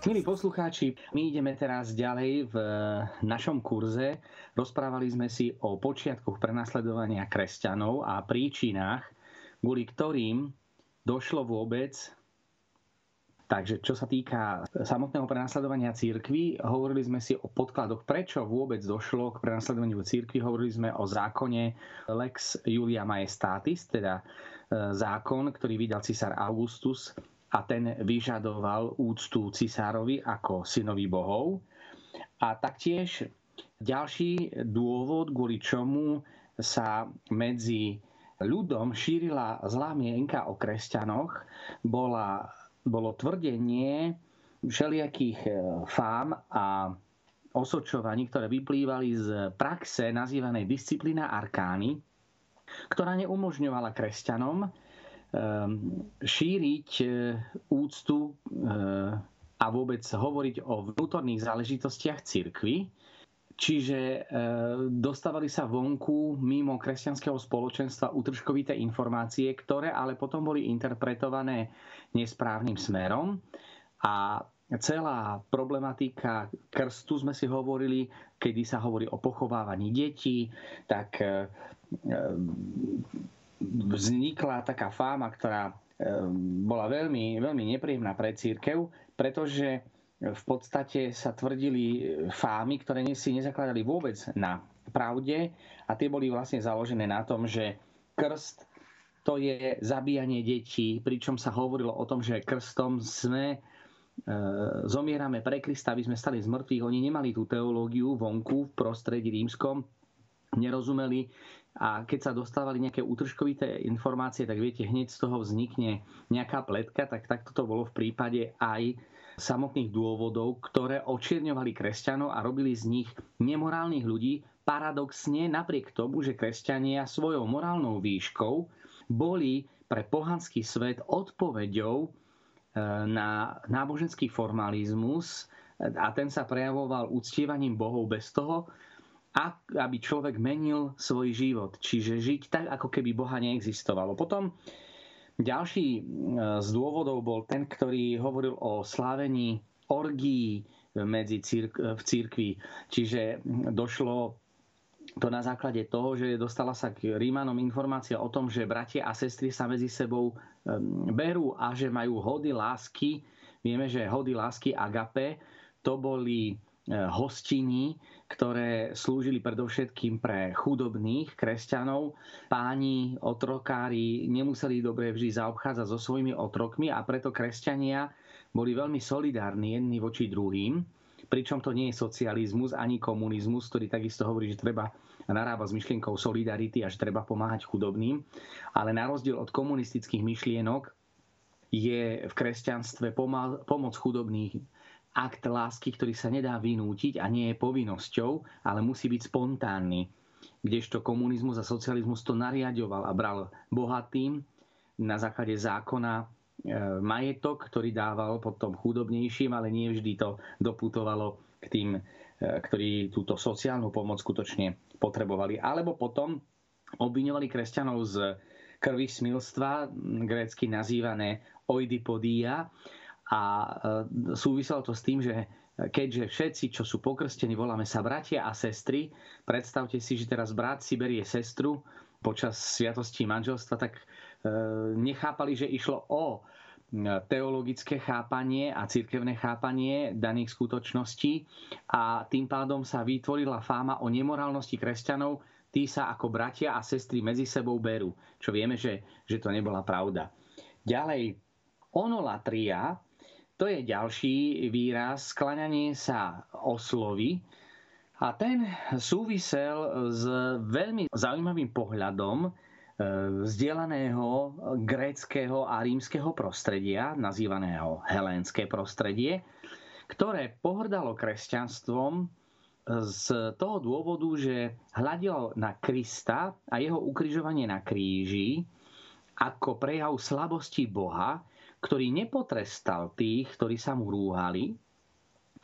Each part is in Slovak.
Milí poslucháči, my ideme teraz ďalej v našom kurze. Rozprávali sme si o počiatkoch prenasledovania kresťanov a príčinách, kvôli ktorým došlo vôbec Takže čo sa týka samotného prenasledovania církvy, hovorili sme si o podkladoch, prečo vôbec došlo k prenasledovaniu církvy. Hovorili sme o zákone Lex Julia Majestatis, teda e, zákon, ktorý vydal cisár Augustus a ten vyžadoval úctu cisárovi ako synovi bohov. A taktiež ďalší dôvod, kvôli čomu sa medzi ľudom šírila zlá mienka o kresťanoch, bola bolo tvrdenie všelijakých e, fám a osočovaní, ktoré vyplývali z praxe nazývanej disciplína arkány, ktorá neumožňovala kresťanom šíriť e, úctu a vôbec hovoriť o vnútorných záležitostiach cirkvy, Čiže dostávali sa vonku mimo kresťanského spoločenstva utržkovité informácie, ktoré ale potom boli interpretované nesprávnym smerom. A celá problematika krstu sme si hovorili, kedy sa hovorí o pochovávaní detí, tak e, e, vznikla taká fáma, ktorá e, bola veľmi, veľmi nepríjemná pre církev, pretože v podstate sa tvrdili fámy, ktoré si nezakladali vôbec na pravde a tie boli vlastne založené na tom, že krst to je zabíjanie detí, pričom sa hovorilo o tom, že krstom sme e, zomierame pre Krista, aby sme stali z mŕtvych. Oni nemali tú teológiu vonku v prostredí rímskom, nerozumeli a keď sa dostávali nejaké útržkovité informácie, tak viete, hneď z toho vznikne nejaká pletka, tak takto to bolo v prípade aj samotných dôvodov, ktoré očierňovali kresťanov a robili z nich nemorálnych ľudí, paradoxne napriek tomu, že kresťania svojou morálnou výškou boli pre pohanský svet odpoveďou e, na náboženský formalizmus a ten sa prejavoval uctievaním bohov bez toho, aby človek menil svoj život. Čiže žiť tak, ako keby Boha neexistovalo. Potom ďalší e, z dôvodov bol ten, ktorý hovoril o slávení orgií medzi círk- v církvi. Čiže došlo to na základe toho, že dostala sa k Rímanom informácia o tom, že bratia a sestry sa medzi sebou berú a že majú hody lásky. Vieme, že hody lásky agape to boli e, hostiny, ktoré slúžili predovšetkým pre chudobných kresťanov. Páni otrokári nemuseli dobre vždy zaobchádzať so svojimi otrokmi a preto kresťania boli veľmi solidárni jedni voči druhým Pričom to nie je socializmus ani komunizmus, ktorý takisto hovorí, že treba narábať s myšlienkou solidarity a že treba pomáhať chudobným. Ale na rozdiel od komunistických myšlienok je v kresťanstve pomoc chudobných akt lásky, ktorý sa nedá vynútiť a nie je povinnosťou, ale musí byť spontánny. Kdežto komunizmus a socializmus to nariadoval a bral bohatým na základe zákona E, majetok, ktorý dával potom chudobnejším, ale nie vždy to doputovalo k tým, e, ktorí túto sociálnu pomoc skutočne potrebovali. Alebo potom obviňovali kresťanov z krvi smilstva, grécky nazývané oidipodia. A e, súviselo to s tým, že keďže všetci, čo sú pokrstení, voláme sa bratia a sestry, predstavte si, že teraz brat si berie sestru počas sviatosti manželstva, tak nechápali, že išlo o teologické chápanie a cirkevné chápanie daných skutočností a tým pádom sa vytvorila fáma o nemorálnosti kresťanov, tí sa ako bratia a sestry medzi sebou berú, čo vieme, že, že to nebola pravda. Ďalej, onolatria, to je ďalší výraz, skláňanie sa oslovy, a ten súvisel s veľmi zaujímavým pohľadom vzdielaného gréckého a rímskeho prostredia, nazývaného helénske prostredie, ktoré pohrdalo kresťanstvom z toho dôvodu, že hľadilo na Krista a jeho ukrižovanie na kríži ako prejav slabosti Boha, ktorý nepotrestal tých, ktorí sa mu rúhali,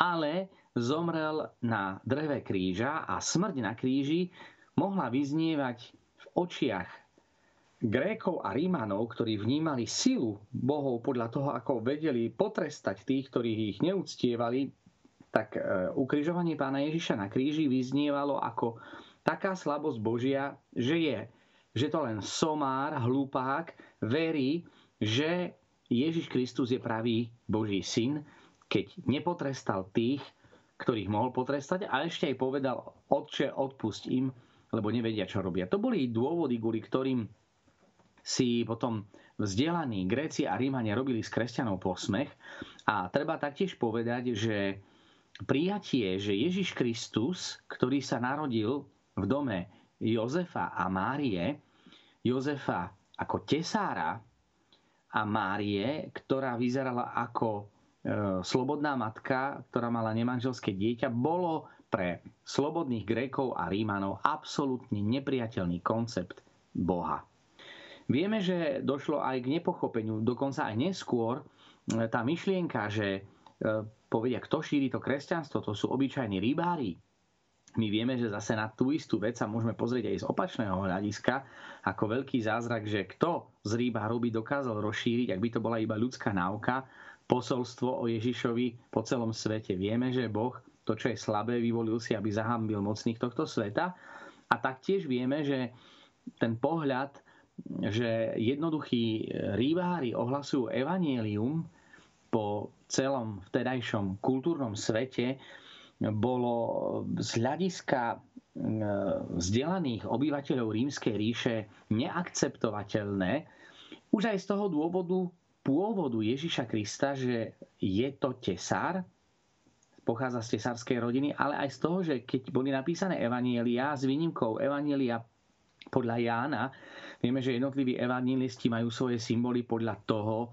ale zomrel na dreve kríža a smrť na kríži mohla vyznievať v očiach Grékov a Rímanov, ktorí vnímali silu bohov podľa toho, ako vedeli potrestať tých, ktorí ich neúctievali, tak e, ukrižovanie pána Ježiša na kríži vyznievalo ako taká slabosť Božia, že je, že to len somár, hlupák, verí, že Ježiš Kristus je pravý Boží syn, keď nepotrestal tých, ktorých mohol potrestať a ešte aj povedal, otče, odpust im, lebo nevedia, čo robia. To boli dôvody, kvôli ktorým si potom vzdelaní Gréci a Rímania robili z kresťanov posmech. A treba taktiež povedať, že prijatie, že Ježiš Kristus, ktorý sa narodil v dome Jozefa a Márie, Jozefa ako tesára a Márie, ktorá vyzerala ako e, slobodná matka, ktorá mala nemanželské dieťa, bolo pre slobodných Grékov a Rímanov absolútne nepriateľný koncept Boha. Vieme, že došlo aj k nepochopeniu, dokonca aj neskôr, e, tá myšlienka, že e, povedia, kto šíri to kresťanstvo, to sú obyčajní rybári. My vieme, že zase na tú istú vec sa môžeme pozrieť aj z opačného hľadiska, ako veľký zázrak, že kto z rybárov by dokázal rozšíriť, ak by to bola iba ľudská náuka, posolstvo o Ježišovi po celom svete. Vieme, že Boh to, čo je slabé, vyvolil si, aby zahambil mocných tohto sveta. A taktiež vieme, že ten pohľad že jednoduchí rybári ohlasujú evanielium po celom vtedajšom kultúrnom svete, bolo z hľadiska e, vzdelaných obyvateľov rímskej ríše neakceptovateľné. Už aj z toho dôvodu pôvodu Ježiša Krista, že je to tesár, pochádza z tesárskej rodiny, ale aj z toho, že keď boli napísané evanielia s výnimkou evanielia podľa Jána, Vieme, že jednotliví evangelisti majú svoje symboly podľa toho,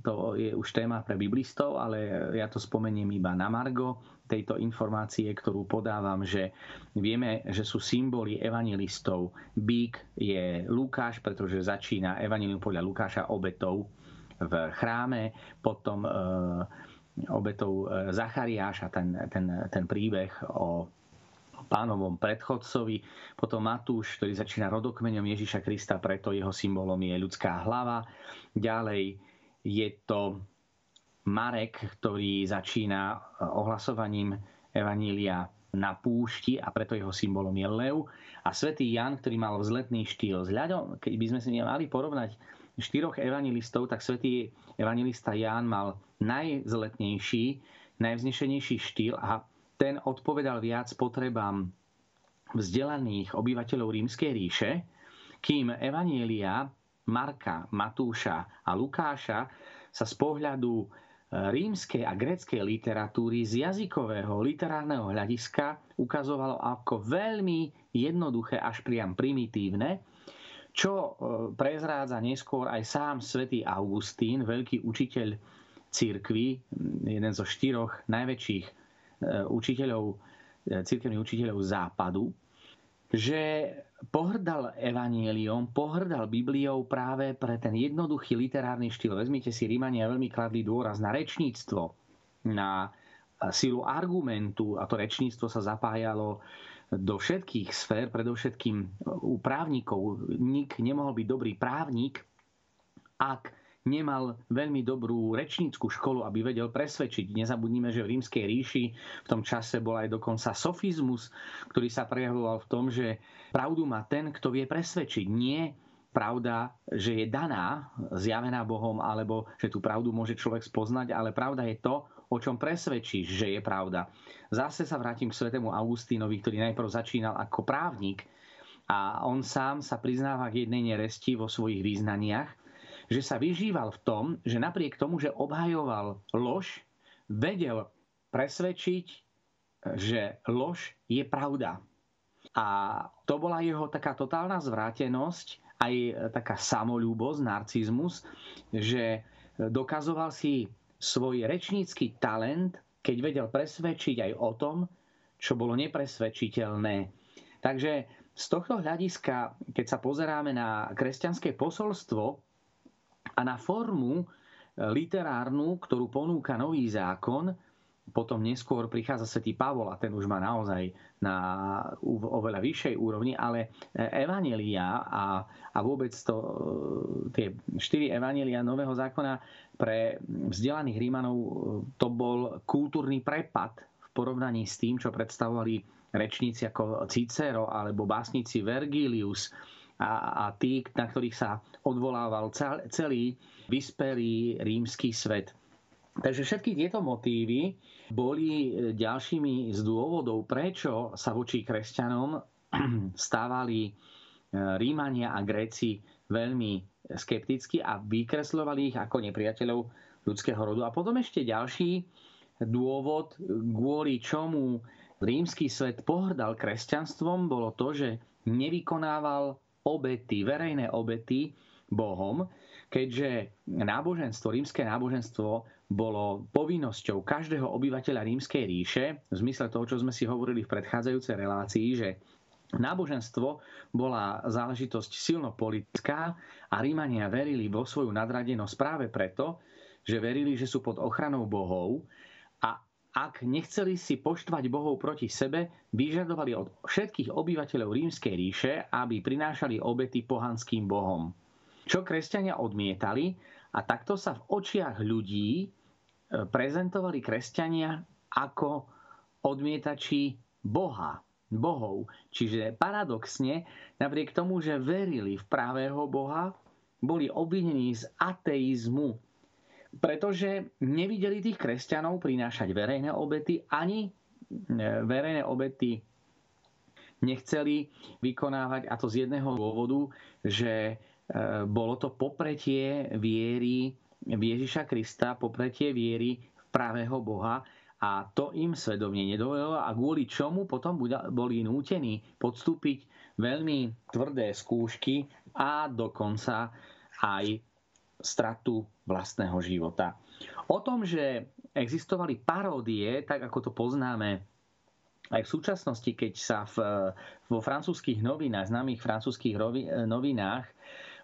to je už téma pre biblistov, ale ja to spomeniem iba na Margo tejto informácie, ktorú podávam, že vieme, že sú symboly evangelistov. Bík je Lukáš, pretože začína evanelium podľa Lukáša obetou v chráme, potom e, obetou e, Zachariáša, ten, ten, ten príbeh o pánovom predchodcovi. Potom Matúš, ktorý začína rodokmeňom Ježiša Krista, preto jeho symbolom je ľudská hlava. Ďalej je to Marek, ktorý začína eh, ohlasovaním Evanília na púšti a preto jeho symbolom je lev. A svätý Jan, ktorý mal vzletný štýl. Zľadom, keď by sme si mali porovnať štyroch evangelistov, tak svätý evangelista Ján mal najzletnejší, najvznešenejší štýl a ten odpovedal viac potrebám vzdelaných obyvateľov rímskej ríše, kým Evanielia Marka, Matúša a Lukáša sa z pohľadu e, rímskej a gréckej literatúry z jazykového literárneho hľadiska ukazovalo ako veľmi jednoduché až priam primitívne, čo e, prezrádza neskôr aj sám svätý Augustín, veľký učiteľ církvy, jeden zo štyroch najväčších Eh, učiteľov, církevných učiteľov západu, že pohrdal evanieliom, pohrdal Bibliou práve pre ten jednoduchý literárny štýl. Vezmite si, Rímania veľmi kladli dôraz na rečníctvo, na silu argumentu a to rečníctvo sa zapájalo do všetkých sfér, predovšetkým u právnikov. Nik nemohol byť dobrý právnik, ak nemal veľmi dobrú rečníckú školu, aby vedel presvedčiť. Nezabudnime, že v rímskej ríši v tom čase bol aj dokonca sofizmus, ktorý sa prejavoval v tom, že pravdu má ten, kto vie presvedčiť. Nie pravda, že je daná, zjavená Bohom, alebo že tú pravdu môže človek spoznať, ale pravda je to, o čom presvedčíš, že je pravda. Zase sa vrátim k svetému Augustínovi, ktorý najprv začínal ako právnik a on sám sa priznáva k jednej neresti vo svojich význaniach, že sa vyžíval v tom, že napriek tomu, že obhajoval lož, vedel presvedčiť, že lož je pravda. A to bola jeho taká totálna zvrátenosť, aj taká samolúbosť, narcizmus, že dokazoval si svoj rečnícky talent, keď vedel presvedčiť aj o tom, čo bolo nepresvedčiteľné. Takže z tohto hľadiska, keď sa pozeráme na kresťanské posolstvo, a na formu e, literárnu, ktorú ponúka nový zákon, potom neskôr prichádza svätý Pavol a ten už má naozaj na oveľa vyššej úrovni, ale evanelia a, a vôbec to, tie štyri evanelia Nového zákona pre vzdelaných Rímanov to bol kultúrny prepad v porovnaní s tým, čo predstavovali rečníci ako Cicero alebo básnici Vergilius a, a tí, na ktorých sa odvolával celý vyspelý rímsky svet. Takže všetky tieto motívy boli e, ďalšími z dôvodov, prečo sa voči kresťanom stávali e, Rímania a Gréci veľmi skepticky a vykreslovali ich ako nepriateľov ľudského rodu. A potom ešte ďalší dôvod, kvôli čomu rímsky svet pohrdal kresťanstvom, bolo to, že nevykonával obety, verejné obety Bohom, keďže náboženstvo, rímske náboženstvo bolo povinnosťou každého obyvateľa rímskej ríše, v zmysle toho, čo sme si hovorili v predchádzajúcej relácii, že Náboženstvo bola záležitosť silno politická a Rímania verili vo svoju nadradenosť práve preto, že verili, že sú pod ochranou bohov ak nechceli si poštvať bohov proti sebe, vyžadovali od všetkých obyvateľov rímskej ríše, aby prinášali obety pohanským bohom čo kresťania odmietali a takto sa v očiach ľudí e, prezentovali kresťania ako odmietači Boha, bohov. Čiže paradoxne, napriek tomu, že verili v pravého Boha, boli obvinení z ateizmu, pretože nevideli tých kresťanov prinášať verejné obety, ani e, verejné obety nechceli vykonávať, a to z jedného dôvodu, že E, bolo to popretie viery Ježiša Krista, popretie viery v pravého Boha a to im svedomne nedovolilo a kvôli čomu potom boli nútení podstúpiť veľmi tvrdé skúšky a dokonca aj stratu vlastného života. O tom, že existovali paródie, tak ako to poznáme aj v súčasnosti, keď sa v, vo francúzských novinách, známych francúzských novinách,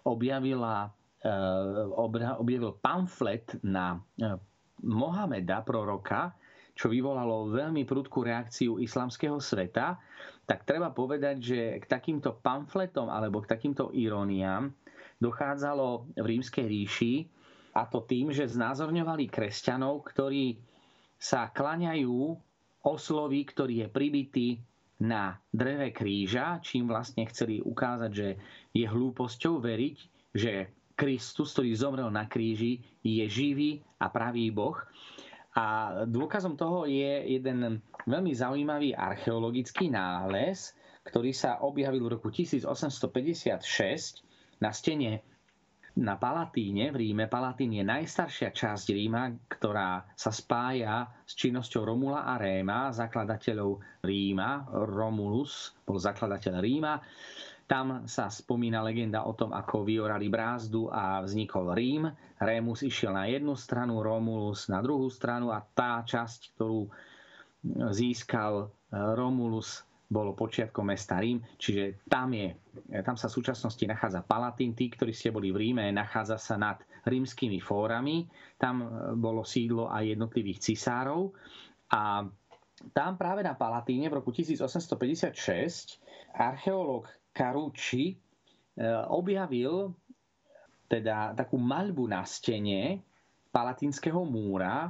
objavila, eh, objavil pamflet na eh, Mohameda, proroka, čo vyvolalo veľmi prudkú reakciu islamského sveta, tak treba povedať, že k takýmto pamfletom alebo k takýmto iróniám dochádzalo v rímskej ríši a to tým, že znázorňovali kresťanov, ktorí sa klaňajú oslovi, ktorý je pribitý na dreve kríža, čím vlastne chceli ukázať, že je hlúposťou veriť, že Kristus, ktorý zomrel na kríži, je živý a pravý Boh. A dôkazom toho je jeden veľmi zaujímavý archeologický nález, ktorý sa objavil v roku 1856 na stene na Palatíne v Ríme. Palatín je najstaršia časť Ríma, ktorá sa spája s činnosťou Romula a Réma, zakladateľov Ríma. Romulus bol zakladateľ Ríma. Tam sa spomína legenda o tom, ako vyorali brázdu a vznikol Rím. Rémus išiel na jednu stranu, Romulus na druhú stranu a tá časť, ktorú získal Romulus bolo počiatkom mesta Rím, čiže tam, je, tam sa v súčasnosti nachádza Palatín. Tí, ktorí ste boli v Ríme, nachádza sa nad rímskymi fórami. Tam e, bolo sídlo aj jednotlivých cisárov. A tam práve na Palatíne v roku 1856 archeológ Carucci e, objavil teda takú maľbu na stene palatínskeho múra,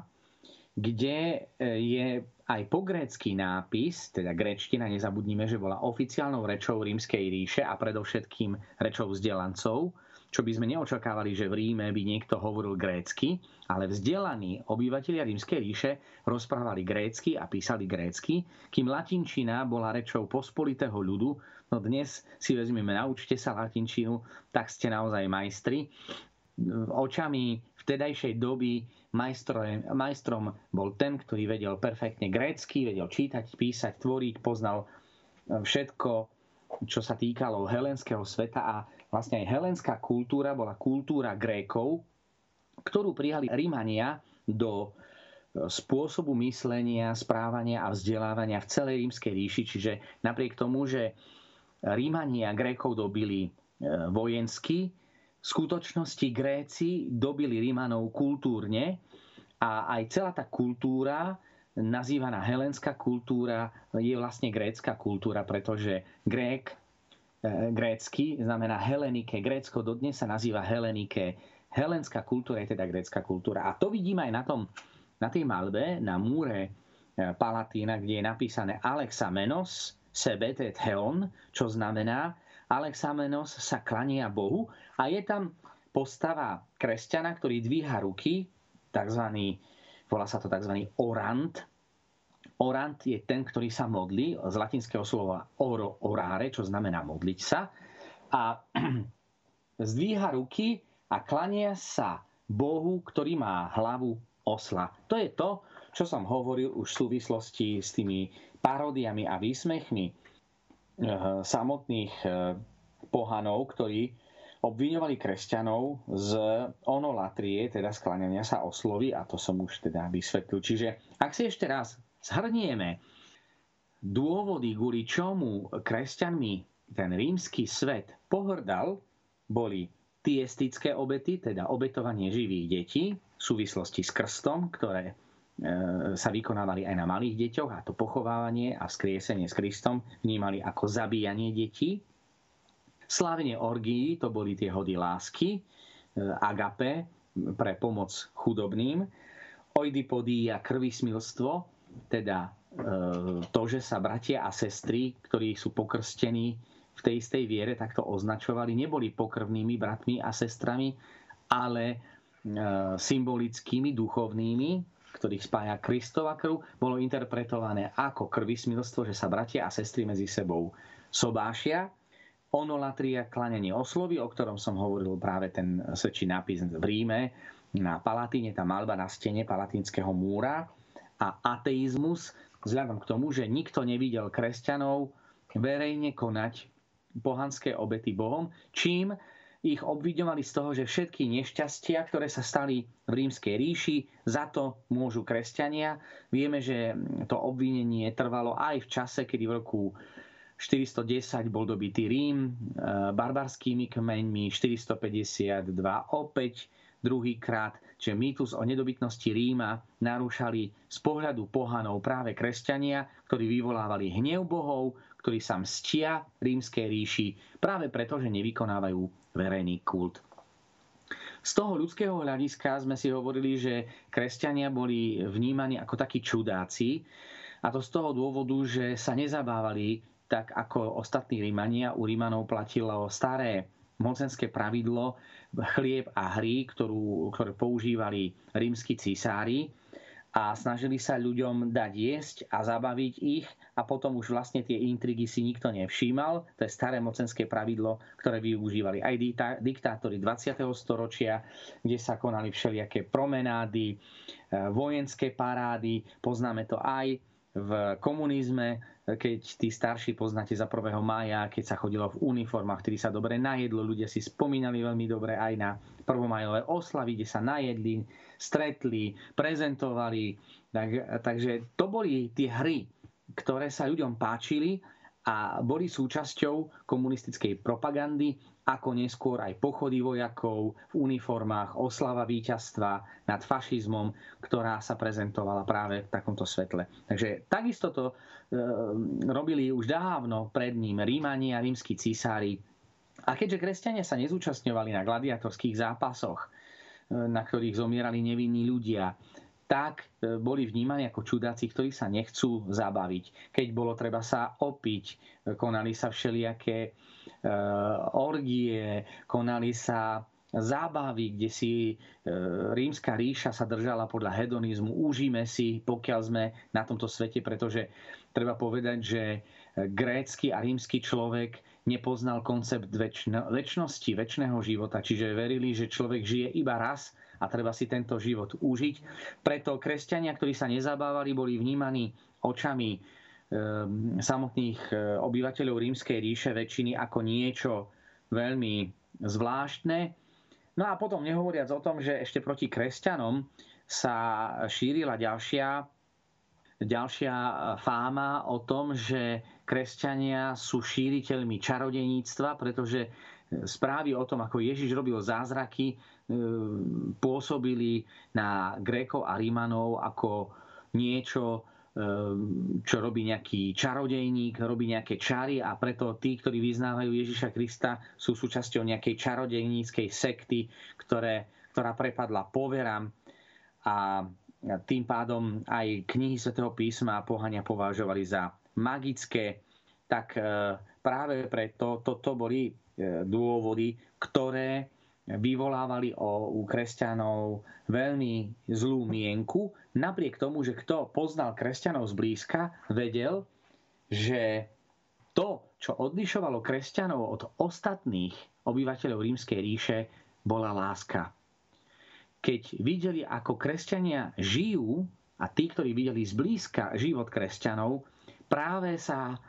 kde e, je aj po grécky nápis, teda gréčtina, nezabudnime, že bola oficiálnou rečou rímskej ríše a predovšetkým rečou vzdelancov, čo by sme neočakávali, že v Ríme by niekto hovoril grécky, ale vzdelaní obyvateľia rímskej ríše rozprávali grécky a písali grécky, kým latinčina bola rečou pospolitého ľudu. No dnes si vezmeme, naučte sa latinčinu, tak ste naozaj majstri. Očami vtedajšej doby majstrom, bol ten, ktorý vedel perfektne grécky, vedel čítať, písať, tvoriť, poznal e, všetko, čo sa týkalo helenského sveta a vlastne aj helenská kultúra bola kultúra Grékov, ktorú prijali Rímania do e, spôsobu myslenia, správania a vzdelávania v celej rímskej ríši. Čiže napriek tomu, že Rímania Grékov dobili e, vojensky, v skutočnosti Gréci dobili Rímanov kultúrne a aj celá tá kultúra nazývaná helenská kultúra je vlastne grécka kultúra, pretože Grék, e, grécky znamená Helenike. Grécko dodnes sa nazýva Helenike. Helenská kultúra je teda grécka kultúra. A to vidíme aj na, tom, na tej malbe, na múre e, Palatína, kde je napísané Alexamenos sebet et heon, čo znamená Alexamenos sa klania Bohu a je tam postava kresťana, ktorý dvíha ruky, tzv. volá sa to tzv. orant. Orant je ten, ktorý sa modlí, z latinského slova oro, orare, čo znamená modliť sa. A zdvíha ruky a klania sa Bohu, ktorý má hlavu osla. To je to, čo som hovoril už v súvislosti s tými paródiami a výsmechmi samotných eh, pohanov, ktorí obviňovali kresťanov z onolatrie, teda skláňania sa oslovy, a to som už teda vysvetlil. Čiže ak si ešte raz zhrnieme dôvody, kvôli čomu kresťanmi ten rímsky svet pohrdal, boli tiestické obety, teda obetovanie živých detí v súvislosti s krstom, ktoré sa vykonávali aj na malých deťoch a to pochovávanie a skriesenie s Kristom vnímali ako zabíjanie detí. Slávenie orgií, to boli tie hody lásky, e, agape pre pomoc chudobným, oidipodía, krvismilstvo, teda e, to, že sa bratia a sestry, ktorí sú pokrstení v tej istej viere, takto označovali, neboli pokrvnými bratmi a sestrami, ale e, symbolickými, duchovnými, ktorých spája Kristova krv, bolo interpretované ako krvismilstvo, že sa bratia a sestry medzi sebou sobášia. Onolatria, klanenie oslovy, o ktorom som hovoril práve ten svedčí nápis v Ríme, na Palatíne, tá malba na stene Palatínskeho múra. A ateizmus, vzhľadom k tomu, že nikto nevidel kresťanov verejne konať pohanské obety Bohom, čím ich obviňovali z toho, že všetky nešťastia, ktoré sa stali v rímskej ríši, za to môžu kresťania. Vieme, že to obvinenie trvalo aj v čase, kedy v roku 410 bol dobitý Rím e, barbarskými kmeňmi, 452 opäť druhýkrát, čiže mýtus o nedobytnosti Ríma narúšali z pohľadu pohanov práve kresťania, ktorí vyvolávali hnev bohov, ktorí sa mstia rímskej ríši práve preto, že nevykonávajú verejný kult. Z toho ľudského hľadiska sme si hovorili, že kresťania boli vnímaní ako takí čudáci, a to z toho dôvodu, že sa nezabávali tak ako ostatní Rímania, u Rímanov platilo staré mocenské pravidlo chlieb a hry, ktorú, ktoré používali rímsky císári a snažili sa ľuďom dať jesť a zabaviť ich a potom už vlastne tie intrigy si nikto nevšímal. To je staré mocenské pravidlo, ktoré využívali aj diktátori 20. storočia, kde sa konali všelijaké promenády, eh, vojenské parády. Poznáme to aj v komunizme, keď tí starší poznáte za 1. mája, keď sa chodilo v uniformách, ktorý sa dobre najedlo, ľudia si spomínali veľmi dobre aj na prvomajové oslavy, kde sa najedli, stretli, prezentovali. Tak, takže to boli tie hry, ktoré sa ľuďom páčili a boli súčasťou komunistickej propagandy ako neskôr aj pochody vojakov v uniformách, oslava víťazstva nad fašizmom, ktorá sa prezentovala práve v takomto svetle. Takže takisto to e, robili už dávno pred ním Rímani a rímsky císári. A keďže kresťania sa nezúčastňovali na gladiatorských zápasoch, e, na ktorých zomierali nevinní ľudia, tak e, boli vnímaní ako čudáci, ktorí sa nechcú zabaviť. Keď bolo treba sa opiť, e, konali sa všelijaké orgie, konali sa zábavy, kde si eh, rímska ríša sa držala podľa hedonizmu. Užíme si, pokiaľ sme na tomto svete, pretože treba povedať, že eh, grécky a rímsky človek nepoznal koncept väčšnosti, väčšného života, čiže verili, že človek žije iba raz a treba si tento život užiť. Preto kresťania, ktorí sa nezabávali, boli vnímaní očami samotných e, obyvateľov rímskej ríše väčšiny ako niečo veľmi zvláštne. No a potom nehovoriac o tom, že ešte proti kresťanom sa šírila ďalšia, ďalšia fáma o tom, že kresťania sú šíriteľmi čarodeníctva, pretože správy o tom, ako Ježiš robil zázraky, e, pôsobili na Grékov a Rímanov ako niečo, čo robí nejaký čarodejník, robí nejaké čary a preto tí, ktorí vyznávajú Ježiša Krista, sú súčasťou nejakej čarodejníckej sekty, ktoré, ktorá prepadla poverám a tým pádom aj knihy svätého písma a pohania považovali za magické, tak e, práve preto toto boli e, dôvody, ktoré vyvolávali o, u kresťanov veľmi zlú mienku, napriek tomu, že kto poznal kresťanov zblízka, vedel, že to, čo odlišovalo kresťanov od ostatných obyvateľov rímskej ríše, bola láska. Keď videli, ako kresťania žijú, a tí, ktorí videli zblízka život kresťanov, práve sa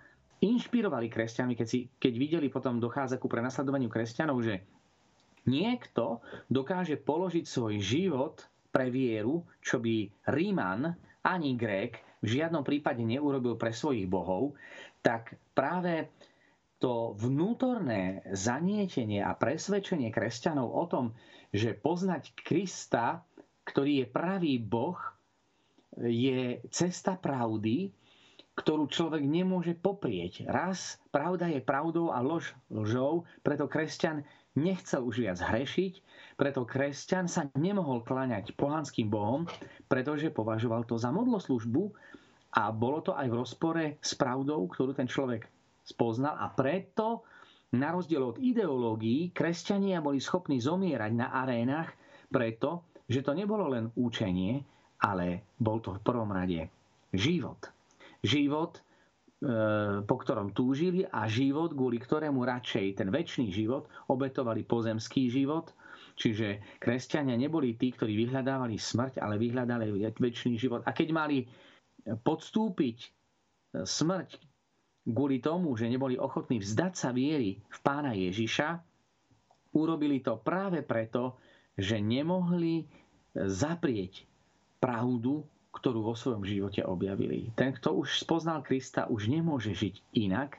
inšpirovali kresťanmi, keď, si, keď videli potom dochádza ku prenasledovaniu kresťanov, že niekto dokáže položiť svoj život pre vieru, čo by Ríman ani Grék v žiadnom prípade neurobil pre svojich bohov, tak práve to vnútorné zanietenie a presvedčenie kresťanov o tom, že poznať Krista, ktorý je pravý Boh, je cesta pravdy, ktorú človek nemôže poprieť. Raz pravda je pravdou a lož lžou, preto kresťan nechcel už viac hrešiť, preto kresťan sa nemohol kláňať pohanským bohom, pretože považoval to za modloslužbu a bolo to aj v rozpore s pravdou, ktorú ten človek spoznal. A preto na rozdiel od ideológií, kresťania boli schopní zomierať na arénach preto, že to nebolo len učenie, ale bol to v prvom rade život. Život, po ktorom túžili a život, kvôli ktorému radšej ten väčší život obetovali pozemský život. Čiže kresťania neboli tí, ktorí vyhľadávali smrť, ale vyhľadali väčší život. A keď mali podstúpiť e, smrť kvôli tomu, že neboli ochotní vzdať sa viery v pána Ježiša, urobili to práve preto, že nemohli zaprieť pravdu ktorú vo svojom živote objavili. Ten, kto už spoznal Krista, už nemôže žiť inak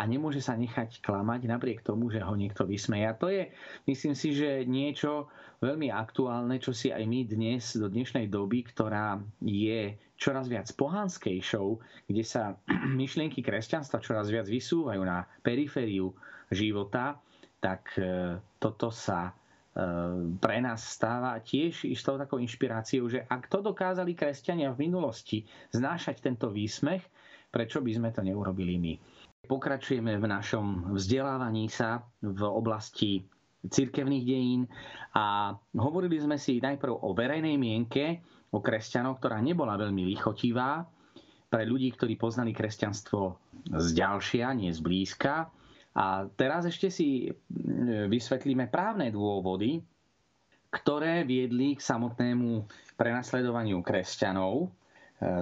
a nemôže sa nechať klamať napriek tomu, že ho niekto vysmeje. A to je, myslím si, že niečo veľmi aktuálne, čo si aj my dnes, do dnešnej doby, ktorá je čoraz viac pohanskejšou, kde sa myšlienky kresťanstva čoraz viac vysúvajú na perifériu života, tak e, toto sa pre nás stáva tiež istou takou inšpiráciou, že ak to dokázali kresťania v minulosti znášať tento výsmech, prečo by sme to neurobili my. Pokračujeme v našom vzdelávaní sa v oblasti cirkevných dejín a hovorili sme si najprv o verejnej mienke, o kresťanov, ktorá nebola veľmi lichotivá pre ľudí, ktorí poznali kresťanstvo z ďalšia, nie z blízka. A teraz ešte si mm, vysvetlíme právne dôvody, ktoré viedli k samotnému prenasledovaniu kresťanov e,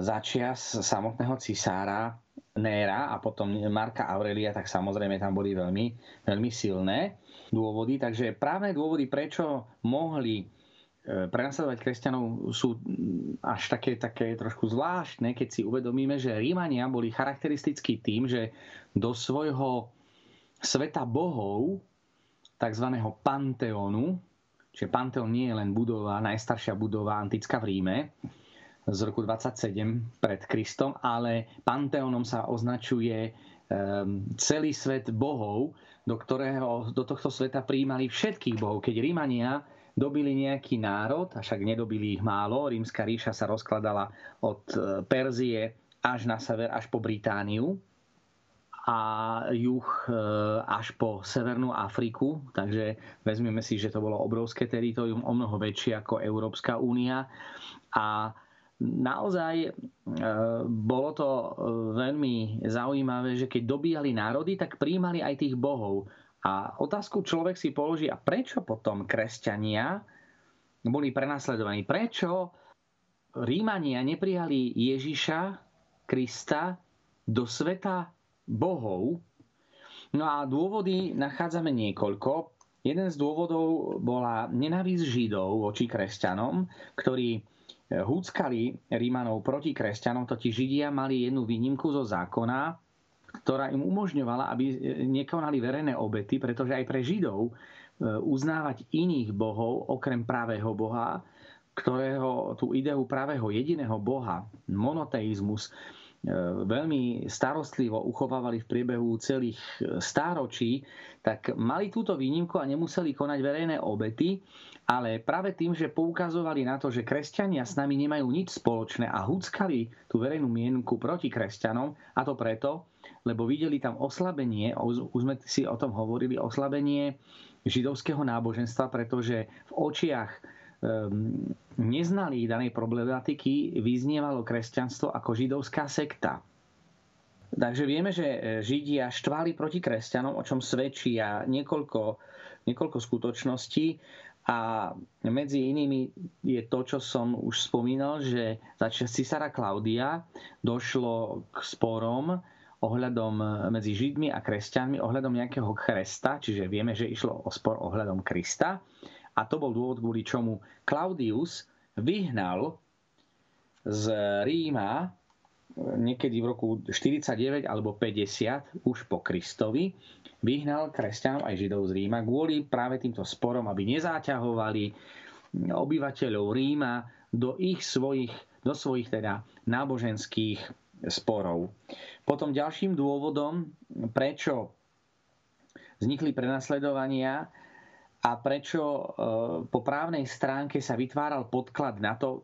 začias samotného cisára Néra a potom Marka Aurelia, tak samozrejme tam boli veľmi, veľmi silné dôvody. Takže právne dôvody, prečo mohli e, prenasledovať kresťanov sú až také, také trošku zvláštne, keď si uvedomíme, že Rímania boli charakteristickí tým, že do svojho sveta bohov, tzv. panteónu, čiže panteón nie je len budova, najstaršia budova antická v Ríme, z roku 27 pred Kristom, ale panteónom sa označuje um, celý svet bohov, do, ktorého, do tohto sveta prijímali všetkých bohov. Keď Rímania dobili nejaký národ, a však nedobili ich málo, rímska ríša sa rozkladala od e, Perzie až na sever, až po Britániu, a juh e, až po Severnú Afriku. Takže vezmeme si, že to bolo obrovské teritorium, o mnoho väčšie ako Európska únia. A naozaj e, bolo to e, veľmi zaujímavé, že keď dobíjali národy, tak príjmali aj tých bohov. A otázku človek si položí, a prečo potom kresťania boli prenasledovaní? Prečo Rímania neprijali Ježiša Krista do sveta bohov. No a dôvody nachádzame niekoľko. Jeden z dôvodov bola nenávisť Židov voči kresťanom, ktorí e, húckali Rímanov proti kresťanom, totiž Židia mali jednu výnimku zo zákona, ktorá im umožňovala, aby e, nekonali verejné obety, pretože aj pre Židov e, uznávať iných bohov, okrem pravého Boha, ktorého tú ideu pravého jediného Boha, monoteizmus, veľmi starostlivo uchovávali v priebehu celých e, stáročí, tak mali túto výnimku a nemuseli konať verejné obety, ale práve tým, že poukazovali na to, že kresťania s nami nemajú nič spoločné a húckali tú verejnú mienku proti kresťanom, a to preto, lebo videli tam oslabenie, už sme si o tom hovorili, oslabenie židovského náboženstva, pretože v očiach Ehm, neznali danej problematiky, vyznievalo kresťanstvo ako židovská sekta. Takže vieme, že e, Židia štvali proti kresťanom, o čom svedčia niekoľko, niekoľko skutočností. A medzi inými je to, čo som už spomínal, že za Cisara Klaudia došlo k sporom ohľadom medzi Židmi a kresťanmi, ohľadom nejakého kresta, čiže vieme, že išlo o spor ohľadom Krista. A to bol dôvod, kvôli čomu Claudius vyhnal z Ríma e, niekedy v roku 49 alebo 50 už po Kristovi vyhnal kresťanov aj židov z Ríma kvôli práve týmto sporom, aby nezáťahovali obyvateľov Ríma do ich svojich, do svojich teda náboženských sporov. Potom ďalším dôvodom, prečo vznikli prenasledovania a prečo e, po právnej stránke sa vytváral podklad na to,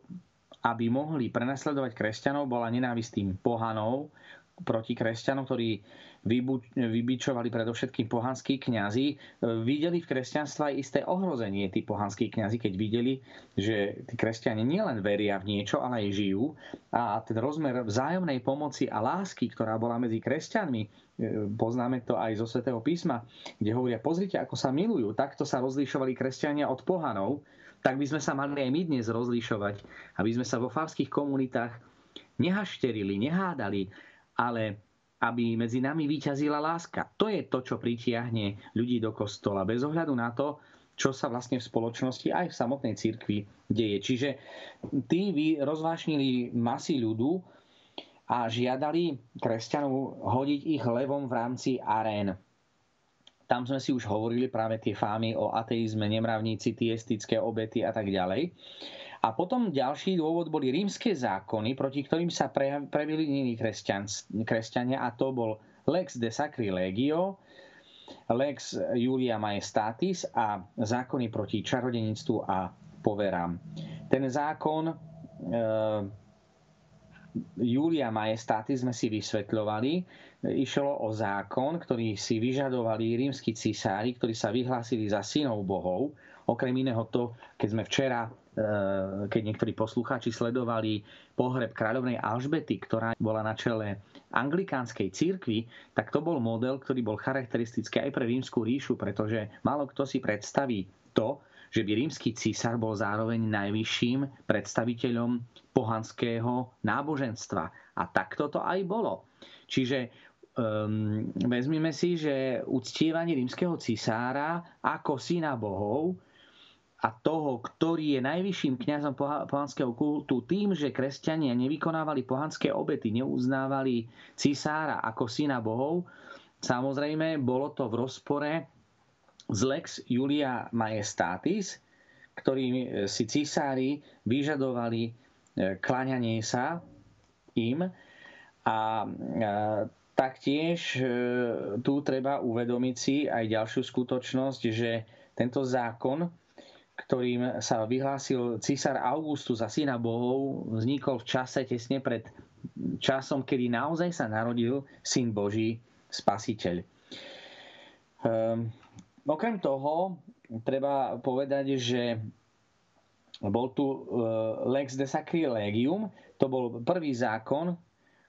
aby mohli prenasledovať kresťanov, bola nenávistým pohanov proti kresťanom, ktorí vybičovali predovšetkým pohanskí kňazi. E, videli v kresťanstve aj isté ohrozenie tí pohanskí kňazi, keď videli, že tí kresťania nielen veria v niečo, ale aj žijú. A ten rozmer vzájomnej pomoci a lásky, ktorá bola medzi kresťanmi, E, poznáme to aj zo svätého písma, kde hovoria, pozrite, ako sa milujú. Takto sa rozlišovali kresťania od pohanov, tak by sme sa mali aj my dnes rozlišovať, aby sme sa vo favských komunitách nehašterili, nehádali, ale aby medzi nami vyťazila láska. To je to, čo pritiahne ľudí do kostola, bez ohľadu na to, čo sa vlastne v spoločnosti aj v samotnej cirkvi deje. Čiže tí rozvášnili masy ľudu, a žiadali kresťanov hodiť ich levom v rámci arén. Tam sme si už hovorili práve tie fámy o ateizme, nemravníci, tiestické obety a tak ďalej. A potom ďalší dôvod boli rímske zákony, proti ktorým sa previnili kresťania a to bol lex de sacrilegio, lex Julia Majestatis a zákony proti čarodenictvu a poverám. Ten zákon e, Julia Majestaty sme si vysvetľovali, išlo o zákon, ktorý si vyžadovali rímsky cisári, ktorí sa vyhlásili za synov bohov. Okrem iného to, keď sme včera, keď niektorí poslucháči sledovali pohreb kráľovnej Alžbety, ktorá bola na čele anglikánskej církvy, tak to bol model, ktorý bol charakteristický aj pre rímsku ríšu, pretože málo kto si predstaví to, že by rímsky císar bol zároveň najvyšším predstaviteľom pohanského náboženstva. A takto to aj bolo. Čiže um, vezmime si, že uctievanie rímskeho cisára ako syna bohov a toho, ktorý je najvyšším kňazom pohanského kultu, tým, že kresťania nevykonávali pohanské obety, neuznávali cisára ako syna bohov, samozrejme bolo to v rozpore z Lex Julia Majestatis, ktorým si cisári vyžadovali E, kláňanie sa im. A taktiež e, tu treba uvedomiť si aj ďalšiu skutočnosť, že tento zákon, ktorým sa vyhlásil císar Augustus za syna bohov, vznikol v čase tesne pred časom, kedy naozaj sa narodil syn Boží, spasiteľ. Um, okrem toho, treba povedať, že bol tu e, lex de sacrilegium, to bol prvý zákon,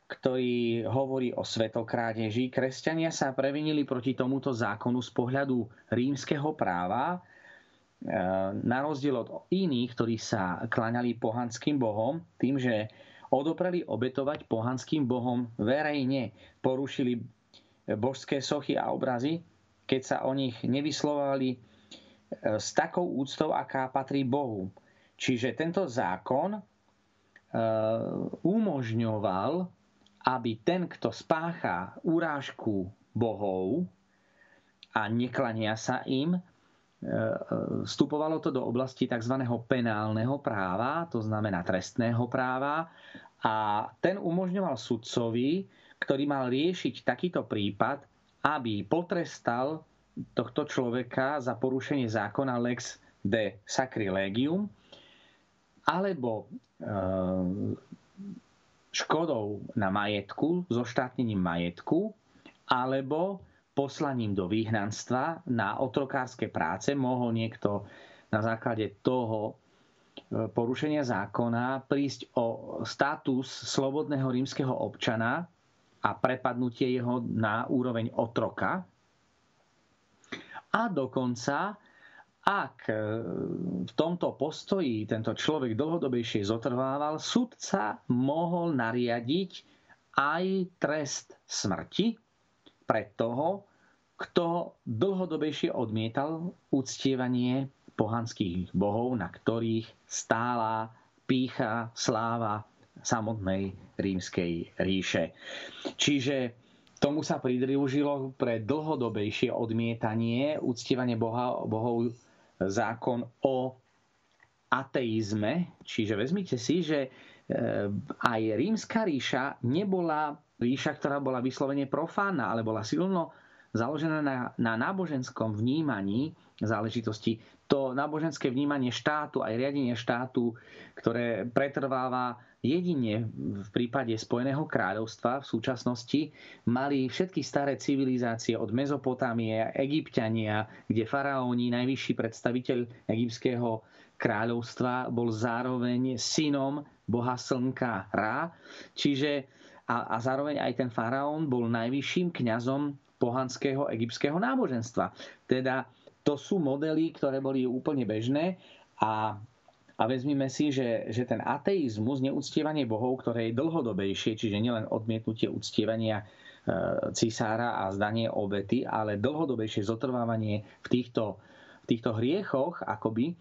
ktorý hovorí o svetokrádeži. Kresťania sa previnili proti tomuto zákonu z pohľadu rímskeho práva, na rozdiel od iných, ktorí sa klaňali pohanským bohom, tým, že odopreli obetovať pohanským bohom verejne, porušili božské sochy a obrazy, keď sa o nich nevyslovali e, s takou úctou, aká patrí Bohu. Čiže tento zákon umožňoval, aby ten, kto spácha urážku bohov a neklania sa im, vstupovalo to do oblasti tzv. penálneho práva, to znamená trestného práva a ten umožňoval sudcovi, ktorý mal riešiť takýto prípad, aby potrestal tohto človeka za porušenie zákona lex de sacrilegium alebo škodou na majetku, zoštátnením majetku, alebo poslaním do výhnanstva na otrokárske práce mohol niekto na základe toho e, porušenia zákona prísť o status slobodného rímskeho občana a prepadnutie jeho na úroveň otroka. A dokonca, ak e, v tomto postoji tento človek dlhodobejšie zotrvával, sudca mohol nariadiť aj trest smrti pre toho, kto dlhodobejšie odmietal uctievanie pohanských bohov, na ktorých stála pícha, sláva samotnej rímskej ríše. Čiže tomu sa pridružilo pre dlhodobejšie odmietanie uctievanie boha, bohov zákon o ateizme. Čiže vezmite si, že e, aj rímska ríša nebola ríša, ktorá bola vyslovene profánna, ale bola silno založená na, na náboženskom vnímaní záležitosti. To náboženské vnímanie štátu, aj riadenie štátu, ktoré pretrváva jedine v prípade Spojeného kráľovstva v súčasnosti, mali všetky staré civilizácie od Mezopotámie, Egyptiania, kde faraóni, najvyšší predstaviteľ egyptského kráľovstva, bol zároveň synom boha slnka Ra. Čiže a, a zároveň aj ten faraón bol najvyšším kňazom pohanského egyptského náboženstva. Teda to sú modely, ktoré boli úplne bežné a, a vezmime si, že, že ten ateizmus, neúctievanie bohov, ktoré je dlhodobejšie, čiže nielen odmietnutie uctievania e, cisára a zdanie obety, ale dlhodobejšie zotrvávanie v týchto, v týchto hriechoch, akoby,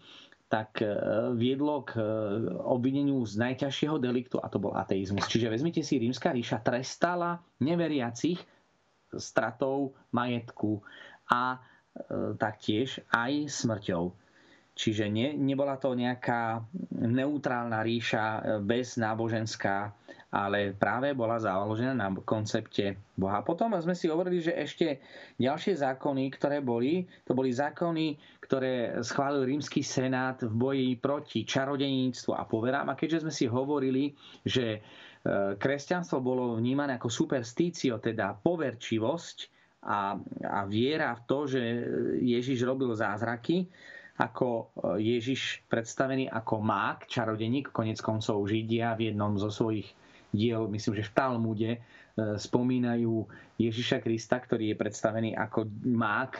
tak e, viedlo k e, obvineniu z najťažšieho deliktu a to bol ateizmus. Čiže vezmite si, rímska ríša trestala neveriacich stratou majetku a e, taktiež aj smrťou. Čiže ne, nebola to nejaká neutrálna ríša bez náboženská, ale práve bola založená na koncepte Boha. Potom sme si hovorili, že ešte ďalšie zákony, ktoré boli, to boli zákony, ktoré schválil rímsky senát v boji proti čarodeníctvu a poverám. A keďže sme si hovorili, že E, kresťanstvo bolo vnímané ako superstício, teda poverčivosť a, a viera v to, že Ježiš robil zázraky, ako e, Ježiš predstavený ako mák, čarodeník, konec koncov Židia v jednom zo svojich diel, myslím, že v Talmude, e, spomínajú Ježiša Krista, ktorý je predstavený ako mák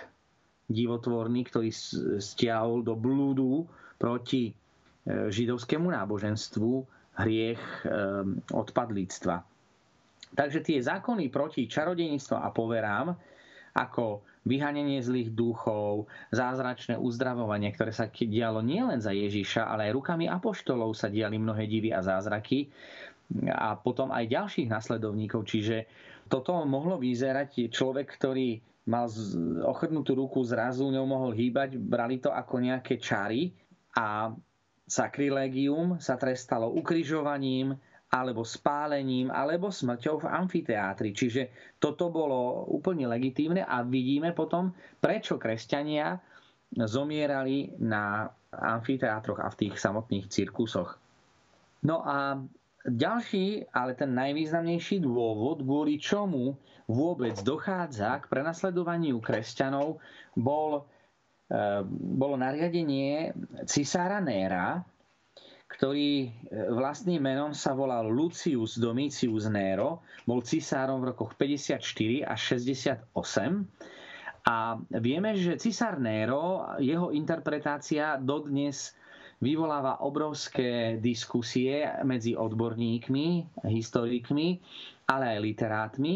divotvorný, ktorý stiahol do blúdu proti židovskému náboženstvu hriech ehm, odpadlíctva. Takže tie zákony proti čarodejníctvu a poverám, ako vyhanenie zlých duchov, zázračné uzdravovanie, ktoré sa dialo nielen za Ježiša, ale aj rukami apoštolov sa diali mnohé divy a zázraky a potom aj ďalších nasledovníkov. Čiže toto mohlo vyzerať človek, ktorý mal ochrnutú ruku, zrazu ňou mohol hýbať, brali to ako nejaké čary a Sakrilegium sa trestalo ukrižovaním alebo spálením, alebo smrťou v amfiteátri. Čiže toto bolo úplne legitímne a vidíme potom, prečo kresťania zomierali na amfiteátroch a v tých samotných cirkusoch. No a ďalší, ale ten najvýznamnejší dôvod, kvôli čomu vôbec dochádza k prenasledovaniu kresťanov, bol Eh, bolo nariadenie cisára Néra, ktorý eh, vlastným menom sa volal Lucius Domitius Nero, bol cisárom v rokoch 54 až 68. A vieme, že cisár Nero, jeho interpretácia dodnes vyvoláva obrovské diskusie medzi odborníkmi, historikmi, ale aj literátmi,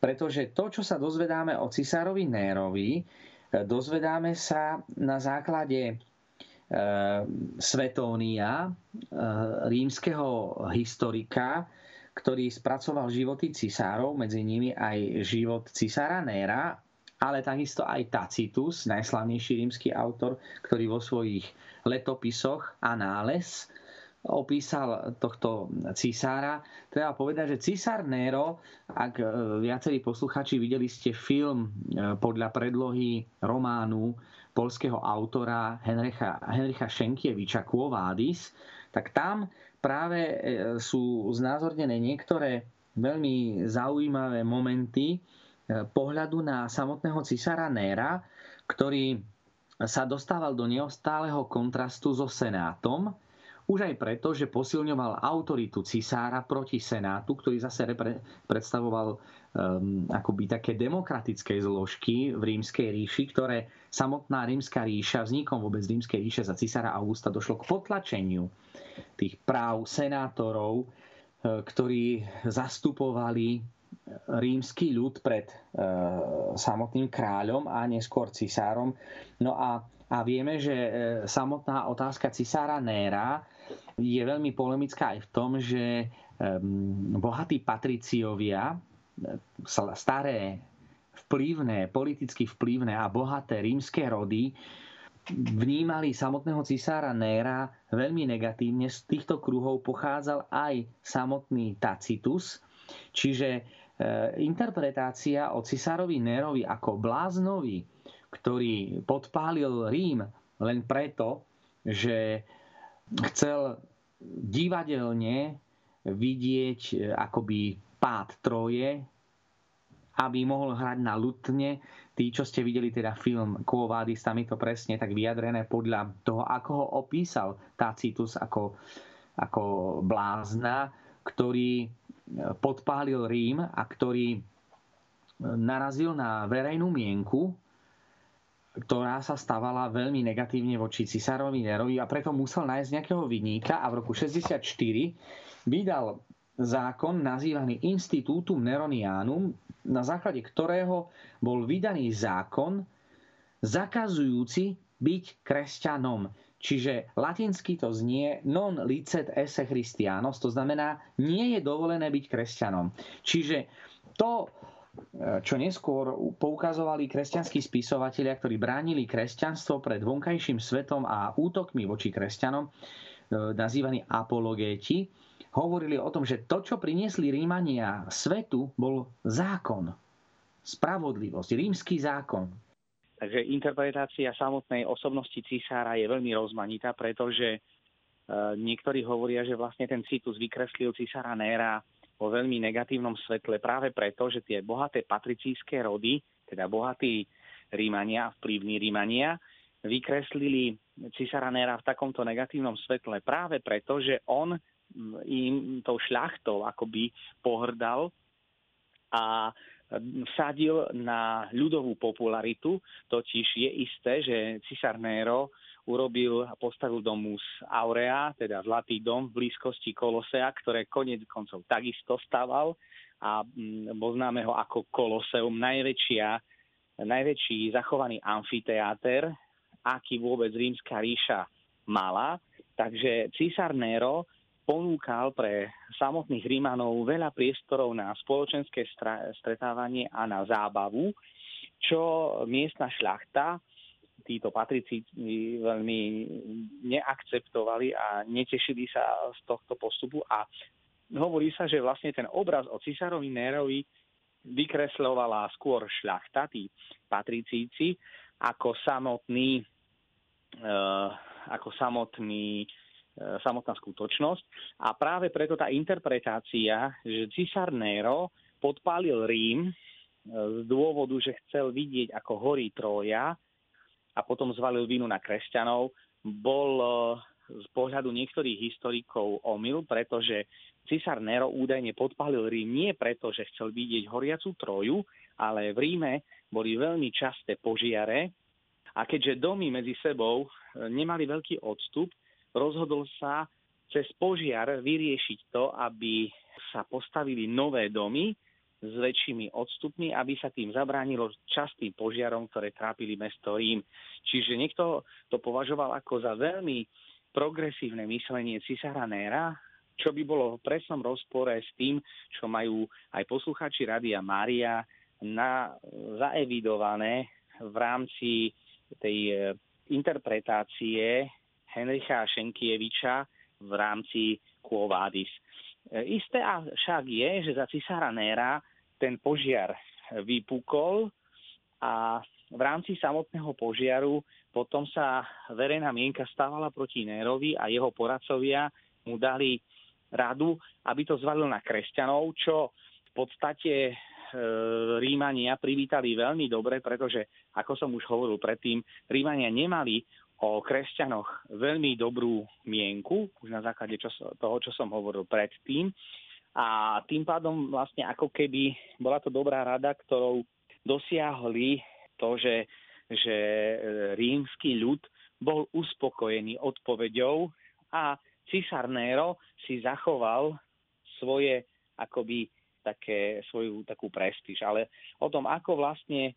pretože to, čo sa dozvedáme o cisárovi Nérovi, Dozvedáme sa na základe e, Svetónia, e, rímskeho historika, ktorý spracoval životy cisárov, medzi nimi aj život cisára Néra. Ale takisto aj Tacitus, najslavnejší rímsky autor, ktorý vo svojich letopisoch Anales opísal tohto cisára. Treba povedať, že cisár Nero, ak e, viacerí posluchači videli ste film e, podľa predlohy románu polského autora Henricha, Henricha Šenkieviča Quo Vadis, tak tam práve e, sú znázornené niektoré veľmi zaujímavé momenty pohľadu na samotného cisára Néra, ktorý sa dostával do neustáleho kontrastu so senátom, už aj preto, že posilňoval autoritu cisára proti senátu, ktorý zase repre- predstavoval um, akoby také demokratické zložky v rímskej ríši, ktoré samotná rímska ríša, vznikom vôbec rímskej ríše za cisára Augusta došlo k potlačeniu tých práv senátorov, uh, ktorí zastupovali rímsky ľud pred e, samotným kráľom a neskôr cisárom. No a, a vieme, že e, samotná otázka cisára Néra je veľmi polemická aj v tom, že bohatí patriciovia, staré, vplyvné, politicky vplyvné a bohaté rímske rody vnímali samotného cisára Néra veľmi negatívne. Z týchto kruhov pochádzal aj samotný Tacitus, čiže e, interpretácia o cisárovi Nérovi ako bláznovi, ktorý podpálil Rím len preto, že chcel divadelne vidieť e, akoby pád Troje, aby mohol hrať na lutne. Tí, čo ste videli teda film Quo Vadis, tam je to presne tak vyjadrené podľa toho, ako ho opísal Tacitus ako, ako blázna, ktorý podpálil Rím a ktorý e, narazil na verejnú mienku ktorá sa stávala veľmi negatívne voči cisárovi Nerovi a preto musel nájsť nejakého vinníka a v roku 64 vydal zákon nazývaný Institutum Neronianum, na základe ktorého bol vydaný zákon zakazujúci byť kresťanom. Čiže latinsky to znie non licet esse Christianos, to znamená, nie je dovolené byť kresťanom. Čiže to čo neskôr poukazovali kresťanskí spisovatelia, ktorí bránili kresťanstvo pred vonkajším svetom a útokmi voči kresťanom, e, nazývaní apologéti, hovorili o tom, že to, čo priniesli Rímania svetu, bol zákon, spravodlivosť, rímsky zákon. Takže interpretácia samotnej osobnosti cisára je veľmi rozmanitá, pretože e, niektorí hovoria, že vlastne ten citus vykreslil cisára Néra vo veľmi negatívnom svetle práve preto, že tie bohaté patricijské rody, teda bohatí Rímania, vplyvní Rímania, vykreslili cisára Néra v takomto negatívnom svetle práve preto, že on im tou šľachtou akoby pohrdal a vsadil na ľudovú popularitu, totiž je isté, že cisár Nero urobil a postavil domus Aurea, teda Zlatý dom v blízkosti Kolosea, ktoré konec koncov takisto staval a mm, bol známe ho ako Koloseum, najväčšia, najväčší zachovaný amfiteáter, aký vôbec rímska ríša mala. Takže císar Nero ponúkal pre samotných Rímanov veľa priestorov na spoločenské stretávanie a na zábavu, čo miestna šľachta títo patrici veľmi neakceptovali a netešili sa z tohto postupu. A hovorí sa, že vlastne ten obraz o cisárovi Nérovi vykresľovala skôr šľachta, tí patricíci, ako samotný, uh, ako samotný samotná skutočnosť. A práve preto tá interpretácia, že cisár Nero podpálil Rím uh, z dôvodu, že chcel vidieť, ako horí Troja, a potom zvalil vinu na kresťanov, bol e, z pohľadu niektorých historikov omyl, pretože cisár Nero údajne podpálil Rím nie preto, že chcel vidieť horiacu Troju, ale v Ríme boli veľmi časté požiare a keďže domy medzi sebou e, nemali veľký odstup, rozhodol sa cez požiar vyriešiť to, aby sa postavili nové domy, s väčšími odstupmi, aby sa tým zabránilo častým požiarom, ktoré trápili mesto Rím. Čiže niekto to považoval ako za veľmi progresívne myslenie cisára Néra, čo by bolo v presnom rozpore s tým, čo majú aj poslucháči Radia Mária na, zaevidované v rámci tej e, interpretácie Henricha Šenkieviča v rámci Quo Vadis. E, isté však je, že za cisára Néra ten požiar vypukol a v rámci samotného požiaru potom sa verejná mienka stávala proti Nérovi a jeho poradcovia mu dali radu, aby to zvalil na kresťanov, čo v podstate e, Rímania privítali veľmi dobre, pretože, ako som už hovoril predtým, Rímania nemali o kresťanoch veľmi dobrú mienku, už na základe čo, toho, čo som hovoril predtým. A tým pádom vlastne ako keby bola to dobrá rada, ktorou dosiahli to, že, že e, rímsky ľud bol uspokojený odpoveďou a cisár Nero si zachoval svoje akoby také, svoju takú prestíž. Ale o tom, ako vlastne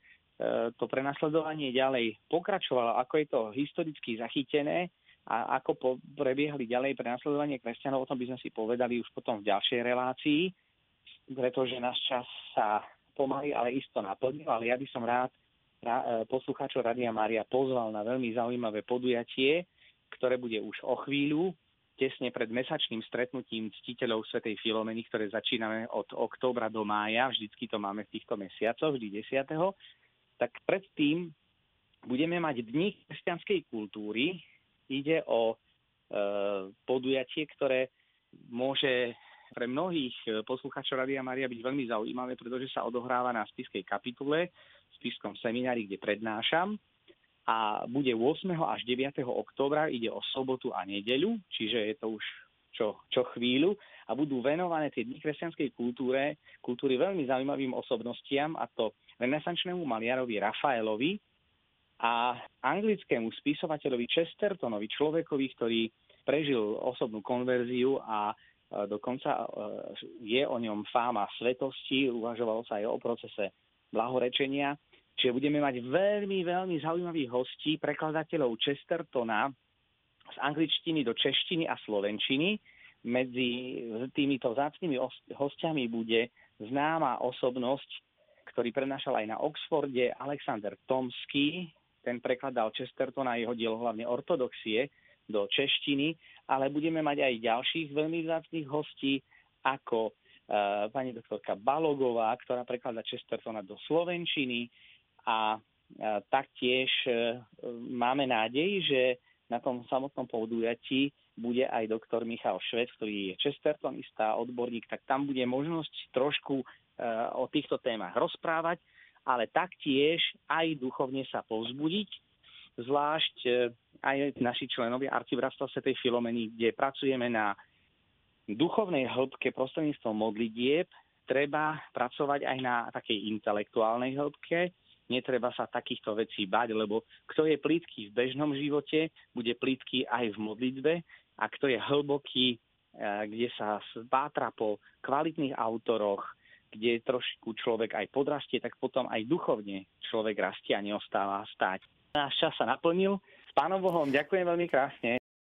to prenasledovanie ďalej pokračovalo, ako je to historicky zachytené a ako po, prebiehali ďalej prenasledovanie kresťanov, o tom by sme si povedali už potom v ďalšej relácii, pretože náš čas sa pomaly, ale isto naplnil, ale ja by som rád E, poslucháčov Radia Mária pozval na veľmi zaujímavé podujatie, ktoré bude už o chvíľu, tesne pred mesačným stretnutím ctiteľov Svetej Filomeny, ktoré začíname od októbra do mája, vždycky to máme v týchto mesiacoch, vždy 10. Tak predtým budeme mať Dni kresťanskej kultúry. Ide o e, podujatie, ktoré môže pre mnohých poslucháčov Radia Maria byť veľmi zaujímavé, pretože sa odohráva na spiskej kapitule Spišskom seminári, kde prednášam a bude 8. až 9. októbra, ide o sobotu a nedeľu, čiže je to už čo, čo chvíľu a budú venované tie dni kresťanskej kultúre, kultúry veľmi zaujímavým osobnostiam a to renesančnému maliarovi Rafaelovi a anglickému spisovateľovi Chestertonovi, človekovi, ktorý prežil osobnú konverziu a dokonca e, je o ňom fáma svetosti, uvažovalo sa aj o procese blahorečenia. Čiže budeme mať veľmi, veľmi zaujímavých hostí, prekladateľov Chestertona z angličtiny do češtiny a slovenčiny. Medzi týmito vzácnými hostiami bude známa osobnosť, ktorý prenašal aj na Oxforde, Alexander Tomsky, ten prekladal Chestertona a jeho dielo hlavne ortodoxie do češtiny, ale budeme mať aj ďalších veľmi vzácných hostí, ako uh, pani doktorka Balogová, ktorá prekladá Chestertona do slovenčiny, a taktiež e, máme nádej, že na tom samotnom podujatí bude aj doktor Michal Švec, ktorý je Chestertonista, odborník, tak tam bude možnosť trošku e, o týchto témach rozprávať, ale taktiež aj duchovne sa povzbudiť, zvlášť e, aj naši členovia Arcibratstva Sv. Filomeny, kde pracujeme na duchovnej hĺbke prostredníctvom modlitieb, treba pracovať aj na takej intelektuálnej hĺbke, netreba sa takýchto vecí bať, lebo kto je plítký v bežnom živote, bude plítký aj v modlitbe a kto je hlboký, e, kde sa spátra po kvalitných autoroch, kde trošku človek aj podrastie, tak potom aj duchovne človek rastie a neostáva stáť. Náš čas sa naplnil. S pánom Bohom ďakujem veľmi krásne.